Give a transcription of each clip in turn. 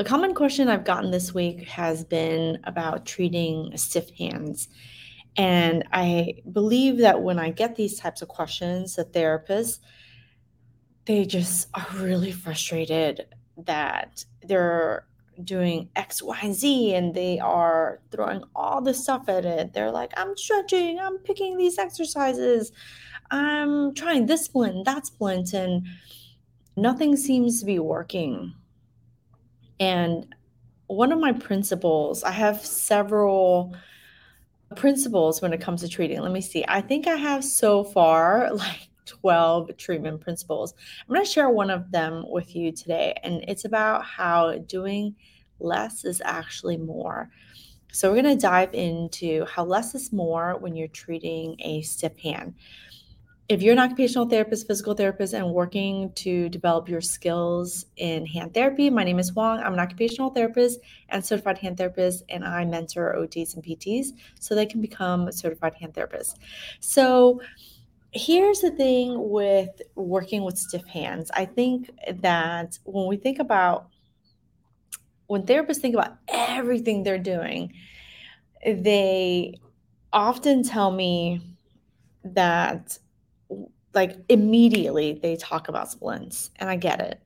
A common question I've gotten this week has been about treating stiff hands. And I believe that when I get these types of questions, the therapists, they just are really frustrated that they're doing X, Y, and Z and they are throwing all this stuff at it. They're like, I'm stretching, I'm picking these exercises, I'm trying this splint, that splint, and nothing seems to be working. And one of my principles, I have several principles when it comes to treating. Let me see. I think I have so far like 12 treatment principles. I'm going to share one of them with you today, and it's about how doing less is actually more. So, we're going to dive into how less is more when you're treating a stiff hand if you're an occupational therapist, physical therapist, and working to develop your skills in hand therapy, my name is Huang. I'm an occupational therapist and certified hand therapist, and I mentor OTs and PTs so they can become certified hand therapists. So, here's the thing with working with stiff hands. I think that when we think about when therapists think about everything they're doing, they often tell me that like immediately they talk about splints and i get it.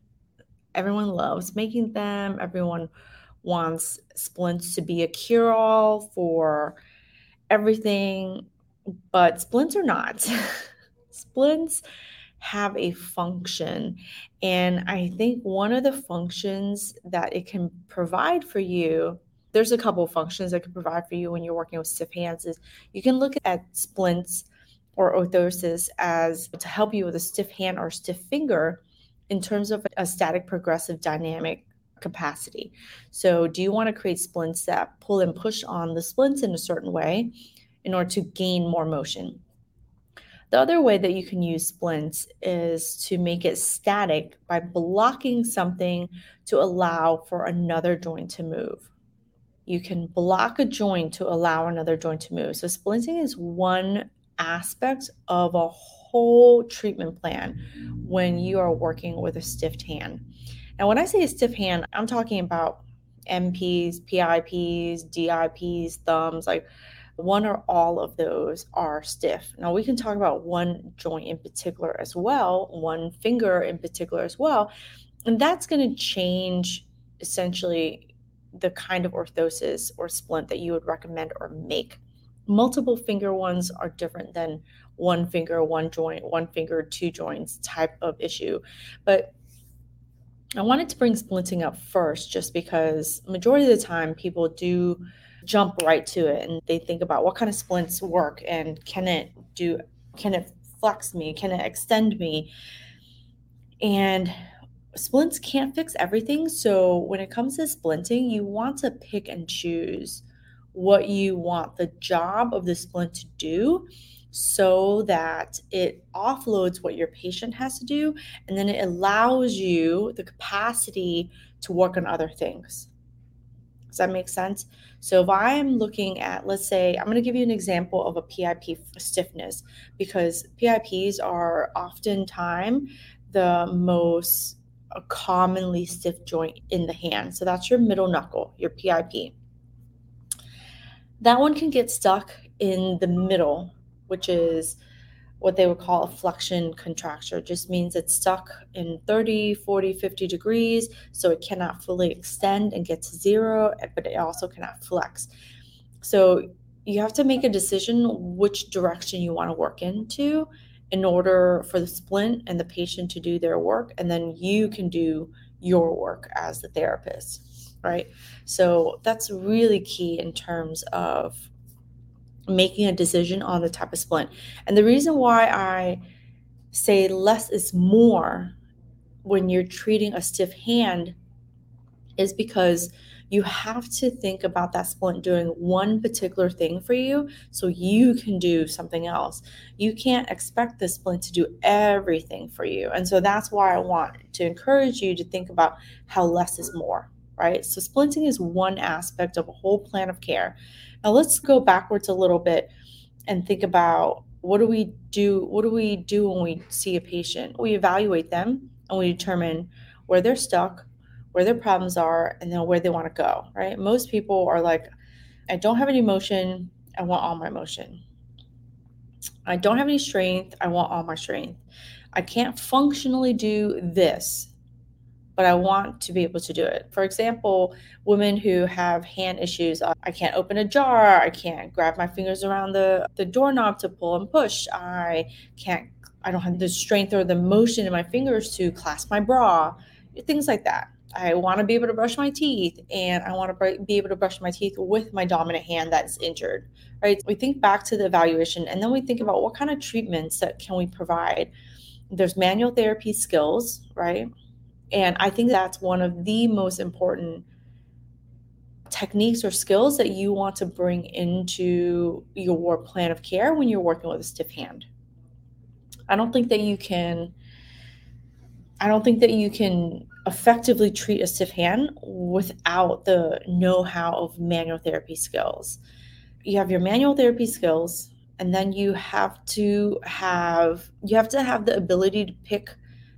Everyone loves making them. Everyone wants splints to be a cure-all for everything but splints are not. Splints have a function and i think one of the functions that it can provide for you there's a couple functions that can provide for you when you're working with stiff hands is you can look at splints or orthosis as to help you with a stiff hand or stiff finger in terms of a static progressive dynamic capacity. So, do you want to create splints that pull and push on the splints in a certain way in order to gain more motion? The other way that you can use splints is to make it static by blocking something to allow for another joint to move. You can block a joint to allow another joint to move. So, splinting is one aspects of a whole treatment plan when you are working with a stiff hand. Now, when I say a stiff hand, I'm talking about MPs, PIPs, DIPs, thumbs, like one or all of those are stiff. Now, we can talk about one joint in particular as well, one finger in particular as well. And that's going to change essentially the kind of orthosis or splint that you would recommend or make multiple finger ones are different than one finger, one joint, one finger, two joints type of issue. But I wanted to bring splinting up first just because majority of the time people do jump right to it and they think about what kind of splints work and can it do can it flex me can it extend me and splints can't fix everything so when it comes to splinting you want to pick and choose what you want the job of the splint to do so that it offloads what your patient has to do and then it allows you the capacity to work on other things. Does that make sense? So if I am looking at, let's say, I'm going to give you an example of a PIP stiffness because PIPs are oftentimes the most commonly stiff joint in the hand. So that's your middle knuckle, your PIP that one can get stuck in the middle, which is what they would call a flexion contracture. It just means it's stuck in 30, 40, 50 degrees, so it cannot fully extend and get to zero, but it also cannot flex. So you have to make a decision which direction you want to work into in order for the splint and the patient to do their work, and then you can do your work as the therapist right? So that's really key in terms of making a decision on the type of splint. And the reason why I say less is more when you're treating a stiff hand is because you have to think about that splint doing one particular thing for you so you can do something else. You can't expect the splint to do everything for you. And so that's why I want to encourage you to think about how less is more right? So splinting is one aspect of a whole plan of care. Now let's go backwards a little bit and think about what do we do what do we do when we see a patient? We evaluate them and we determine where they're stuck, where their problems are, and then where they want to go, right? Most people are like, I don't have any motion, I want all my motion. I don't have any strength, I want all my strength. I can't functionally do this, but I want to be able to do it. For example, women who have hand issues, uh, I can't open a jar, I can't grab my fingers around the, the doorknob to pull and push, I can't, I don't have the strength or the motion in my fingers to clasp my bra, things like that. I want to be able to brush my teeth and I want to be able to brush my teeth with my dominant hand that's injured, right? We think back to the evaluation and then we think about what kind of treatments that can we provide. There's manual therapy skills, right? And I think that's one of the most important techniques or skills that you want to bring into your plan of care when you're working with a stiff hand. I don't think that you can I don't think that you can effectively treat a stiff hand without the know-how of manual therapy skills. You have your manual therapy skills and then you have to have you have to have the ability to pick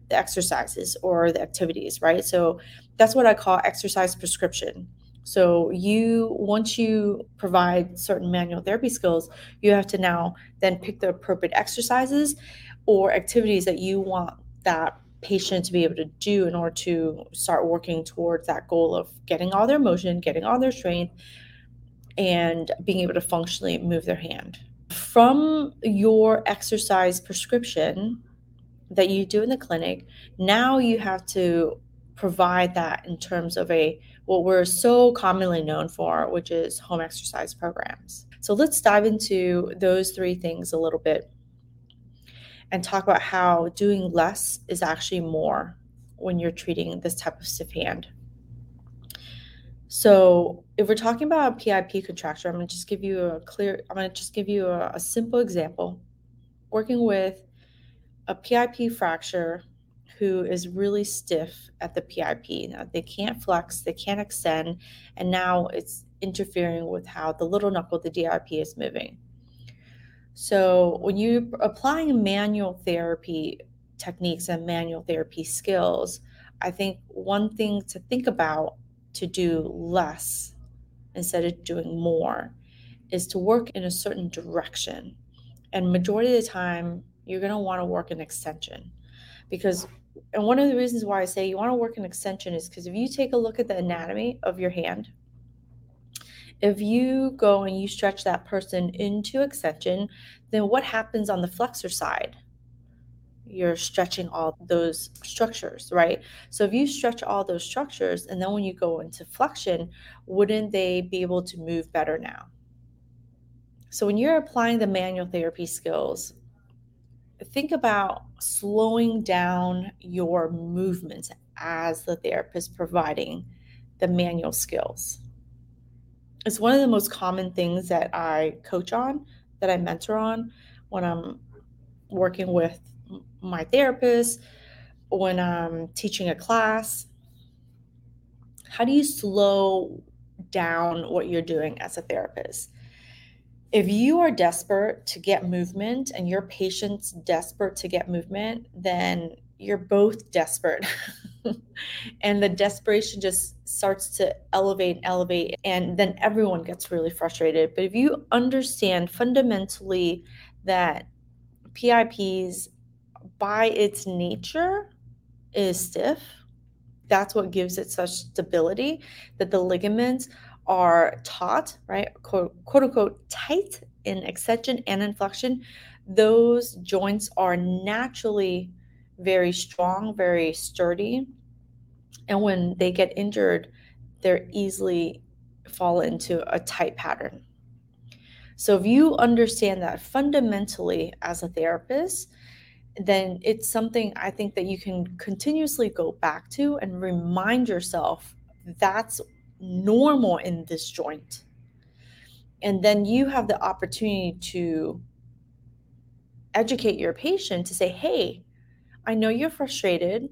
the exercises or the activities, right? So that's what I call exercise prescription. So you once you provide certain manual therapy skills, you have to now then pick the appropriate exercises or activities that you want that patient to be able to do in order to start working towards that goal of getting all their motion, getting all their strength, and being able to functionally move their hand. From your exercise prescription, that you do in the clinic, now you have to provide that in terms of a what we're so commonly known for, which is home exercise programs. So let's dive into those three things a little bit and talk about how doing less is actually more when you're treating this type of stiff hand. So, if we're talking about a PIP contracture, I'm going to just give you a clear, I'm going to just give you a, a simple example. Working with a PIP fracture who is really stiff at the PIP. They can't flex, they can't extend, and now it's interfering with how the little knuckle, the DIP, is moving. So, when you're applying manual therapy techniques and manual therapy skills, I think one thing to think about to do less instead of doing more is to work in a certain direction. And majority of the time, you're going to want to work an extension because and one of the reasons why I say you want to work an extension is because if you take a look at the anatomy of your hand, if you go and you stretch that person into extension, then what happens on the flexor side? You're stretching all those structures, right? So if you stretch all those structures and then when you go into flexion, wouldn't they be able to move better now? So when you're applying the manual therapy skills, think about slowing down your movements as the therapist providing the manual skills. It's one of the most common things that I coach on, that I mentor on when I'm working with my therapist, when I'm teaching a class. How do you slow down what you're doing as a therapist? If you are desperate to get movement and your patient's desperate to get movement, then you're both desperate. and the desperation just starts to elevate and elevate, and then everyone gets really frustrated. But if you understand fundamentally that PIPs, by its nature, is stiff, that's what gives it such stability that the ligaments are taut, right, quote, quote unquote, tight in extension and in flexion, those joints are naturally very strong, very sturdy. And when they get injured, they're easily fall into a tight pattern. So if you understand that fundamentally as a therapist, then it's something I think that you can continuously go back to and remind yourself that's normal in this joint. And then you have the opportunity to educate your patient to say, hey, I know you're frustrated.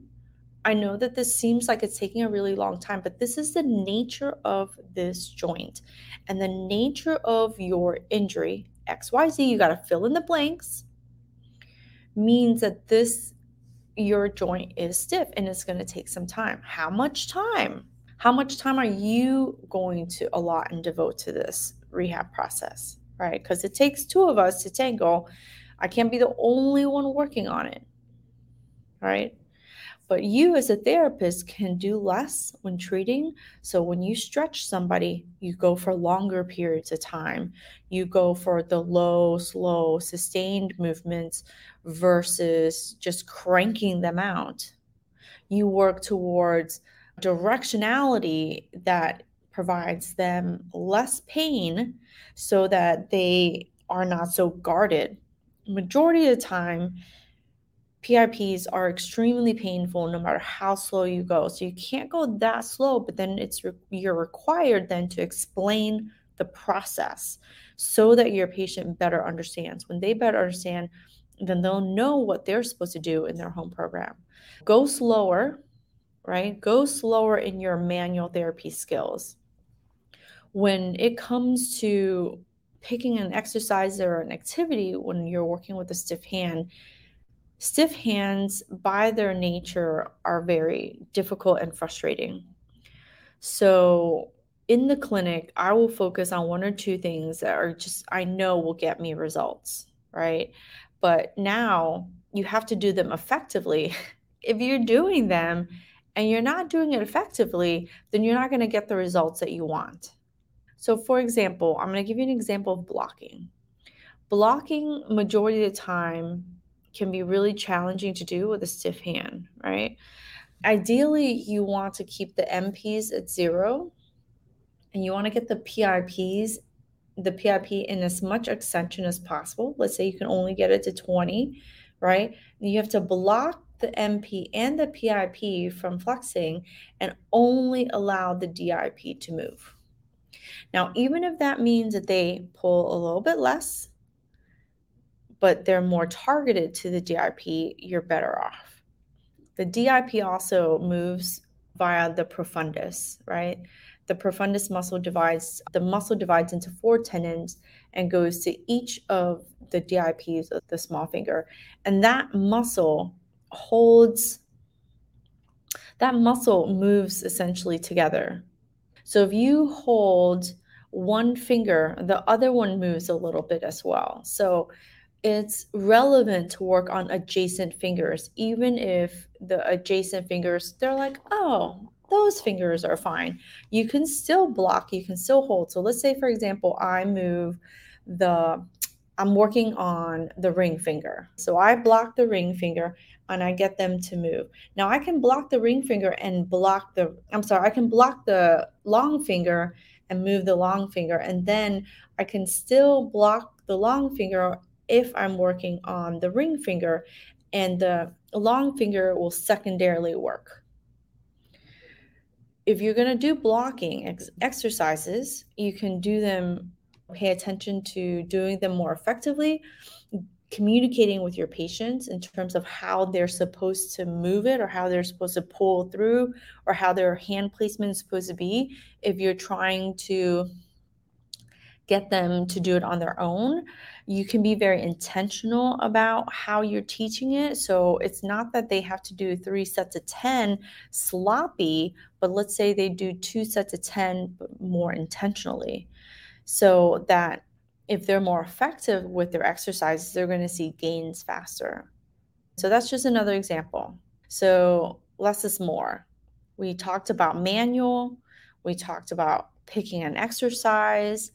I know that this seems like it's taking a really long time, but this is the nature of this joint and the nature of your injury, XYZ, you got to fill in the blanks, means that this your joint is stiff and it's going to take some time. How much time? How much time are you going to allot and devote to this rehab process? Right? Because it takes two of us to tango. I can't be the only one working on it. Right? But you, as a therapist, can do less when treating. So, when you stretch somebody, you go for longer periods of time. You go for the low, slow, sustained movements versus just cranking them out. You work towards directionality that provides them less pain so that they are not so guarded. Majority of the time, PIPs are extremely painful no matter how slow you go. So you can't go that slow, but then it's re- you're required then to explain the process so that your patient better understands. When they better understand, then they'll know what they're supposed to do in their home program. Go slower, right? Go slower in your manual therapy skills. When it comes to picking an exercise or an activity when you're working with a stiff hand, Stiff hands, by their nature, are very difficult and frustrating. So, in the clinic, I will focus on one or two things that are just, I know will get me results, right? But now you have to do them effectively. if you're doing them and you're not doing it effectively, then you're not going to get the results that you want. So, for example, I'm going to give you an example of blocking. Blocking, majority of the time, can be really challenging to do with a stiff hand, right? Ideally, you want to keep the MPs at zero and you want to get the PIPs, the PIP in as much extension as possible. Let's say you can only get it to 20, right? You have to block the MP and the PIP from flexing and only allow the DIP to move. Now, even if that means that they pull a little bit less, but they're more targeted to the DIP, you're better off. The DIP also moves via the profundus, right? The profundus muscle divides, the muscle divides into four tendons and goes to each of the DIPs of the small finger. And that muscle holds, that muscle moves essentially together. So if you hold one finger, the other one moves a little bit as well. So it's relevant to work on adjacent fingers, even if the adjacent fingers, they're like, oh, those fingers are fine. You can still block, you can still hold. So let's say, for example, I move the, I'm working on the ring finger. So I block the ring finger and I get them to move. Now I can block the ring finger and block the, I'm sorry, I can block the long finger and move the long finger. And then I can still block the long finger if I'm working on the ring finger and the long finger will secondarily work. If you're going to do blocking ex- exercises, you can do them, pay attention to doing them more effectively, communicating with your patients in terms of how they're supposed to move it or how they're supposed to pull through or how their hand placement is supposed to be. If you're trying to get them to do it on their own. You can be very intentional about how you're teaching it. So it's not that they have to do three sets of 10 sloppy, but let's say they do two sets of 10 more intentionally. So that if they're more effective with their exercises, they're going to see gains faster. So that's just another example. So less is more. We talked about manual, we talked about picking an exercise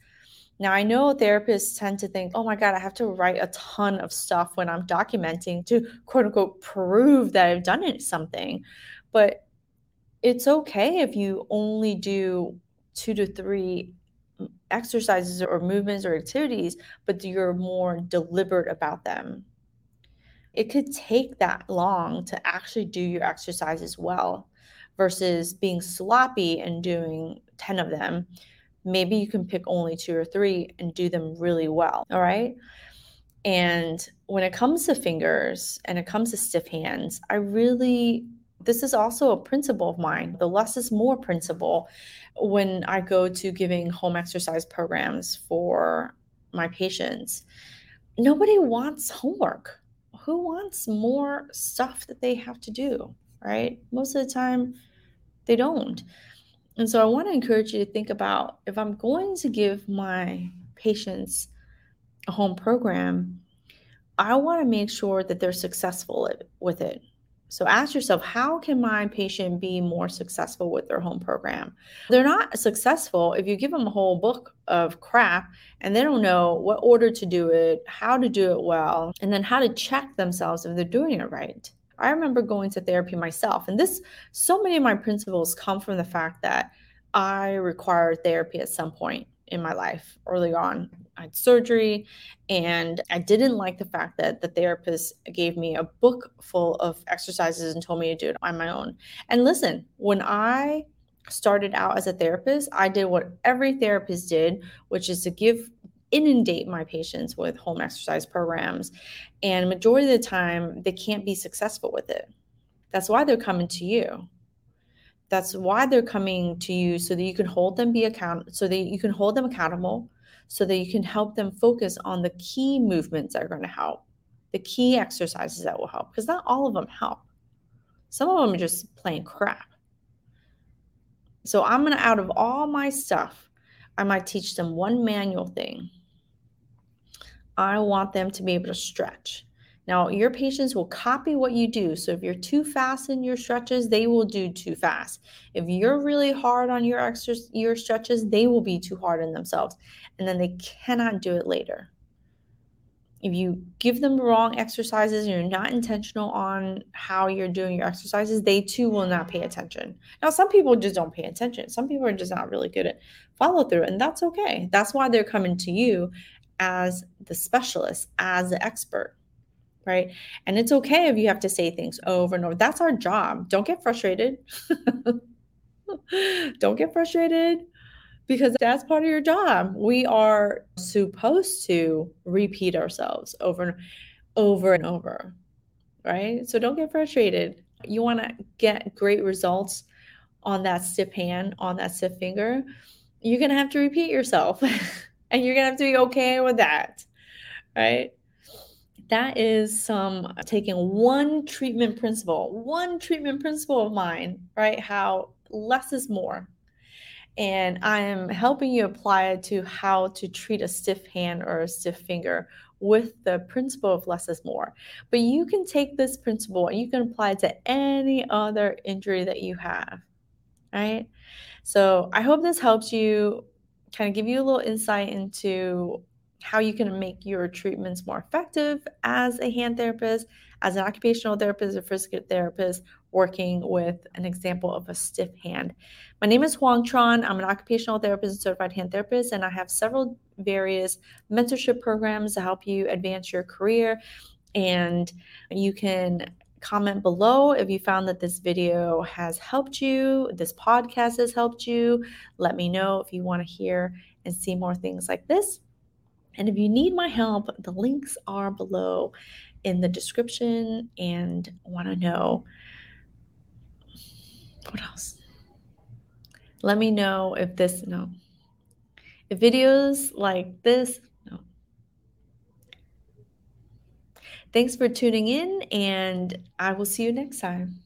now, I know therapists tend to think, oh my God, I have to write a ton of stuff when I'm documenting to quote unquote prove that I've done something. But it's okay if you only do two to three exercises or movements or activities, but you're more deliberate about them. It could take that long to actually do your exercises well versus being sloppy and doing 10 of them maybe you can pick only two or three and do them really well. All right. And when it comes to fingers and it comes to stiff hands, I really, this is also a principle of mine, the less is more principle when I go to giving home exercise programs for my patients. Nobody wants homework. who wants more stuff that they have to do, right? Most of the time, they don't. And so I want to encourage you to think about if I'm going to give my patients a home program, I want to make sure that they're successful with it. So ask yourself, how can my patient be more successful with their home program? They're not successful if you give them a whole book of crap and they don't know what order to do it, how to do it well, and then how to check themselves if they're doing it right. I remember going to therapy myself, and this so many of my principles come from the fact that I required therapy at some point in my life early on. I had surgery and I didn't like the fact that the therapist gave me a book full of exercises and told me to do it on my own. And listen, when I started out as a therapist, I did what every therapist did, which is to give inundate my patients with home exercise programs. And majority of the time they can't be successful with it. That's why they're coming to you that's why they're coming to you so that you can hold them be account so that you can hold them accountable so that you can help them focus on the key movements that are going to help the key exercises that will help because not all of them help. Some of them are just plain crap. So i'm going to out of all my stuff i might teach them one manual thing. I want them to be able to stretch now, your patients will copy what you do. So if you're too fast in your stretches, they will do too fast. If you're really hard on your extra, your stretches, they will be too hard on themselves. And then they cannot do it later. If you give them wrong exercises and you're not intentional on how you're doing your exercises, they too will not pay attention. Now, some people just don't pay attention. Some people are just not really good at follow through, and that's okay. That's why they're coming to you as the specialist, as the expert right? And it's okay if you have to say things over and over. That's our job. Don't get frustrated. Don't get frustrated because that's part of your job. We are supposed to repeat ourselves over and over and over, right? So don't get frustrated. You want to get great results on that stiff hand, on that stiff finger. You're going to have to repeat yourself and you're going to have to be okay with that, right? That is some taking one treatment principle, one treatment principle of mine, right? How less is more. And I am helping you apply it to how to treat a stiff hand or a stiff finger with the principle of less is more. But you can take this principle and you can apply it to any other injury that you have, right? So I hope this helps you kind of give you a little insight into how you can make your treatments more effective as a hand therapist, as an occupational therapist, or physical therapist, working with an example of a stiff hand. My name is Huang Tran. I'm an occupational therapist and certified hand therapist, and I have several various mentorship programs to help you advance your career. And you can comment below if you found that this video has helped you, this podcast has helped you. Let me know if you want to hear and see more things like this. And if you need my help, the links are below in the description and want to know what else. Let me know if this, no. If videos like this, no. Thanks for tuning in, and I will see you next time.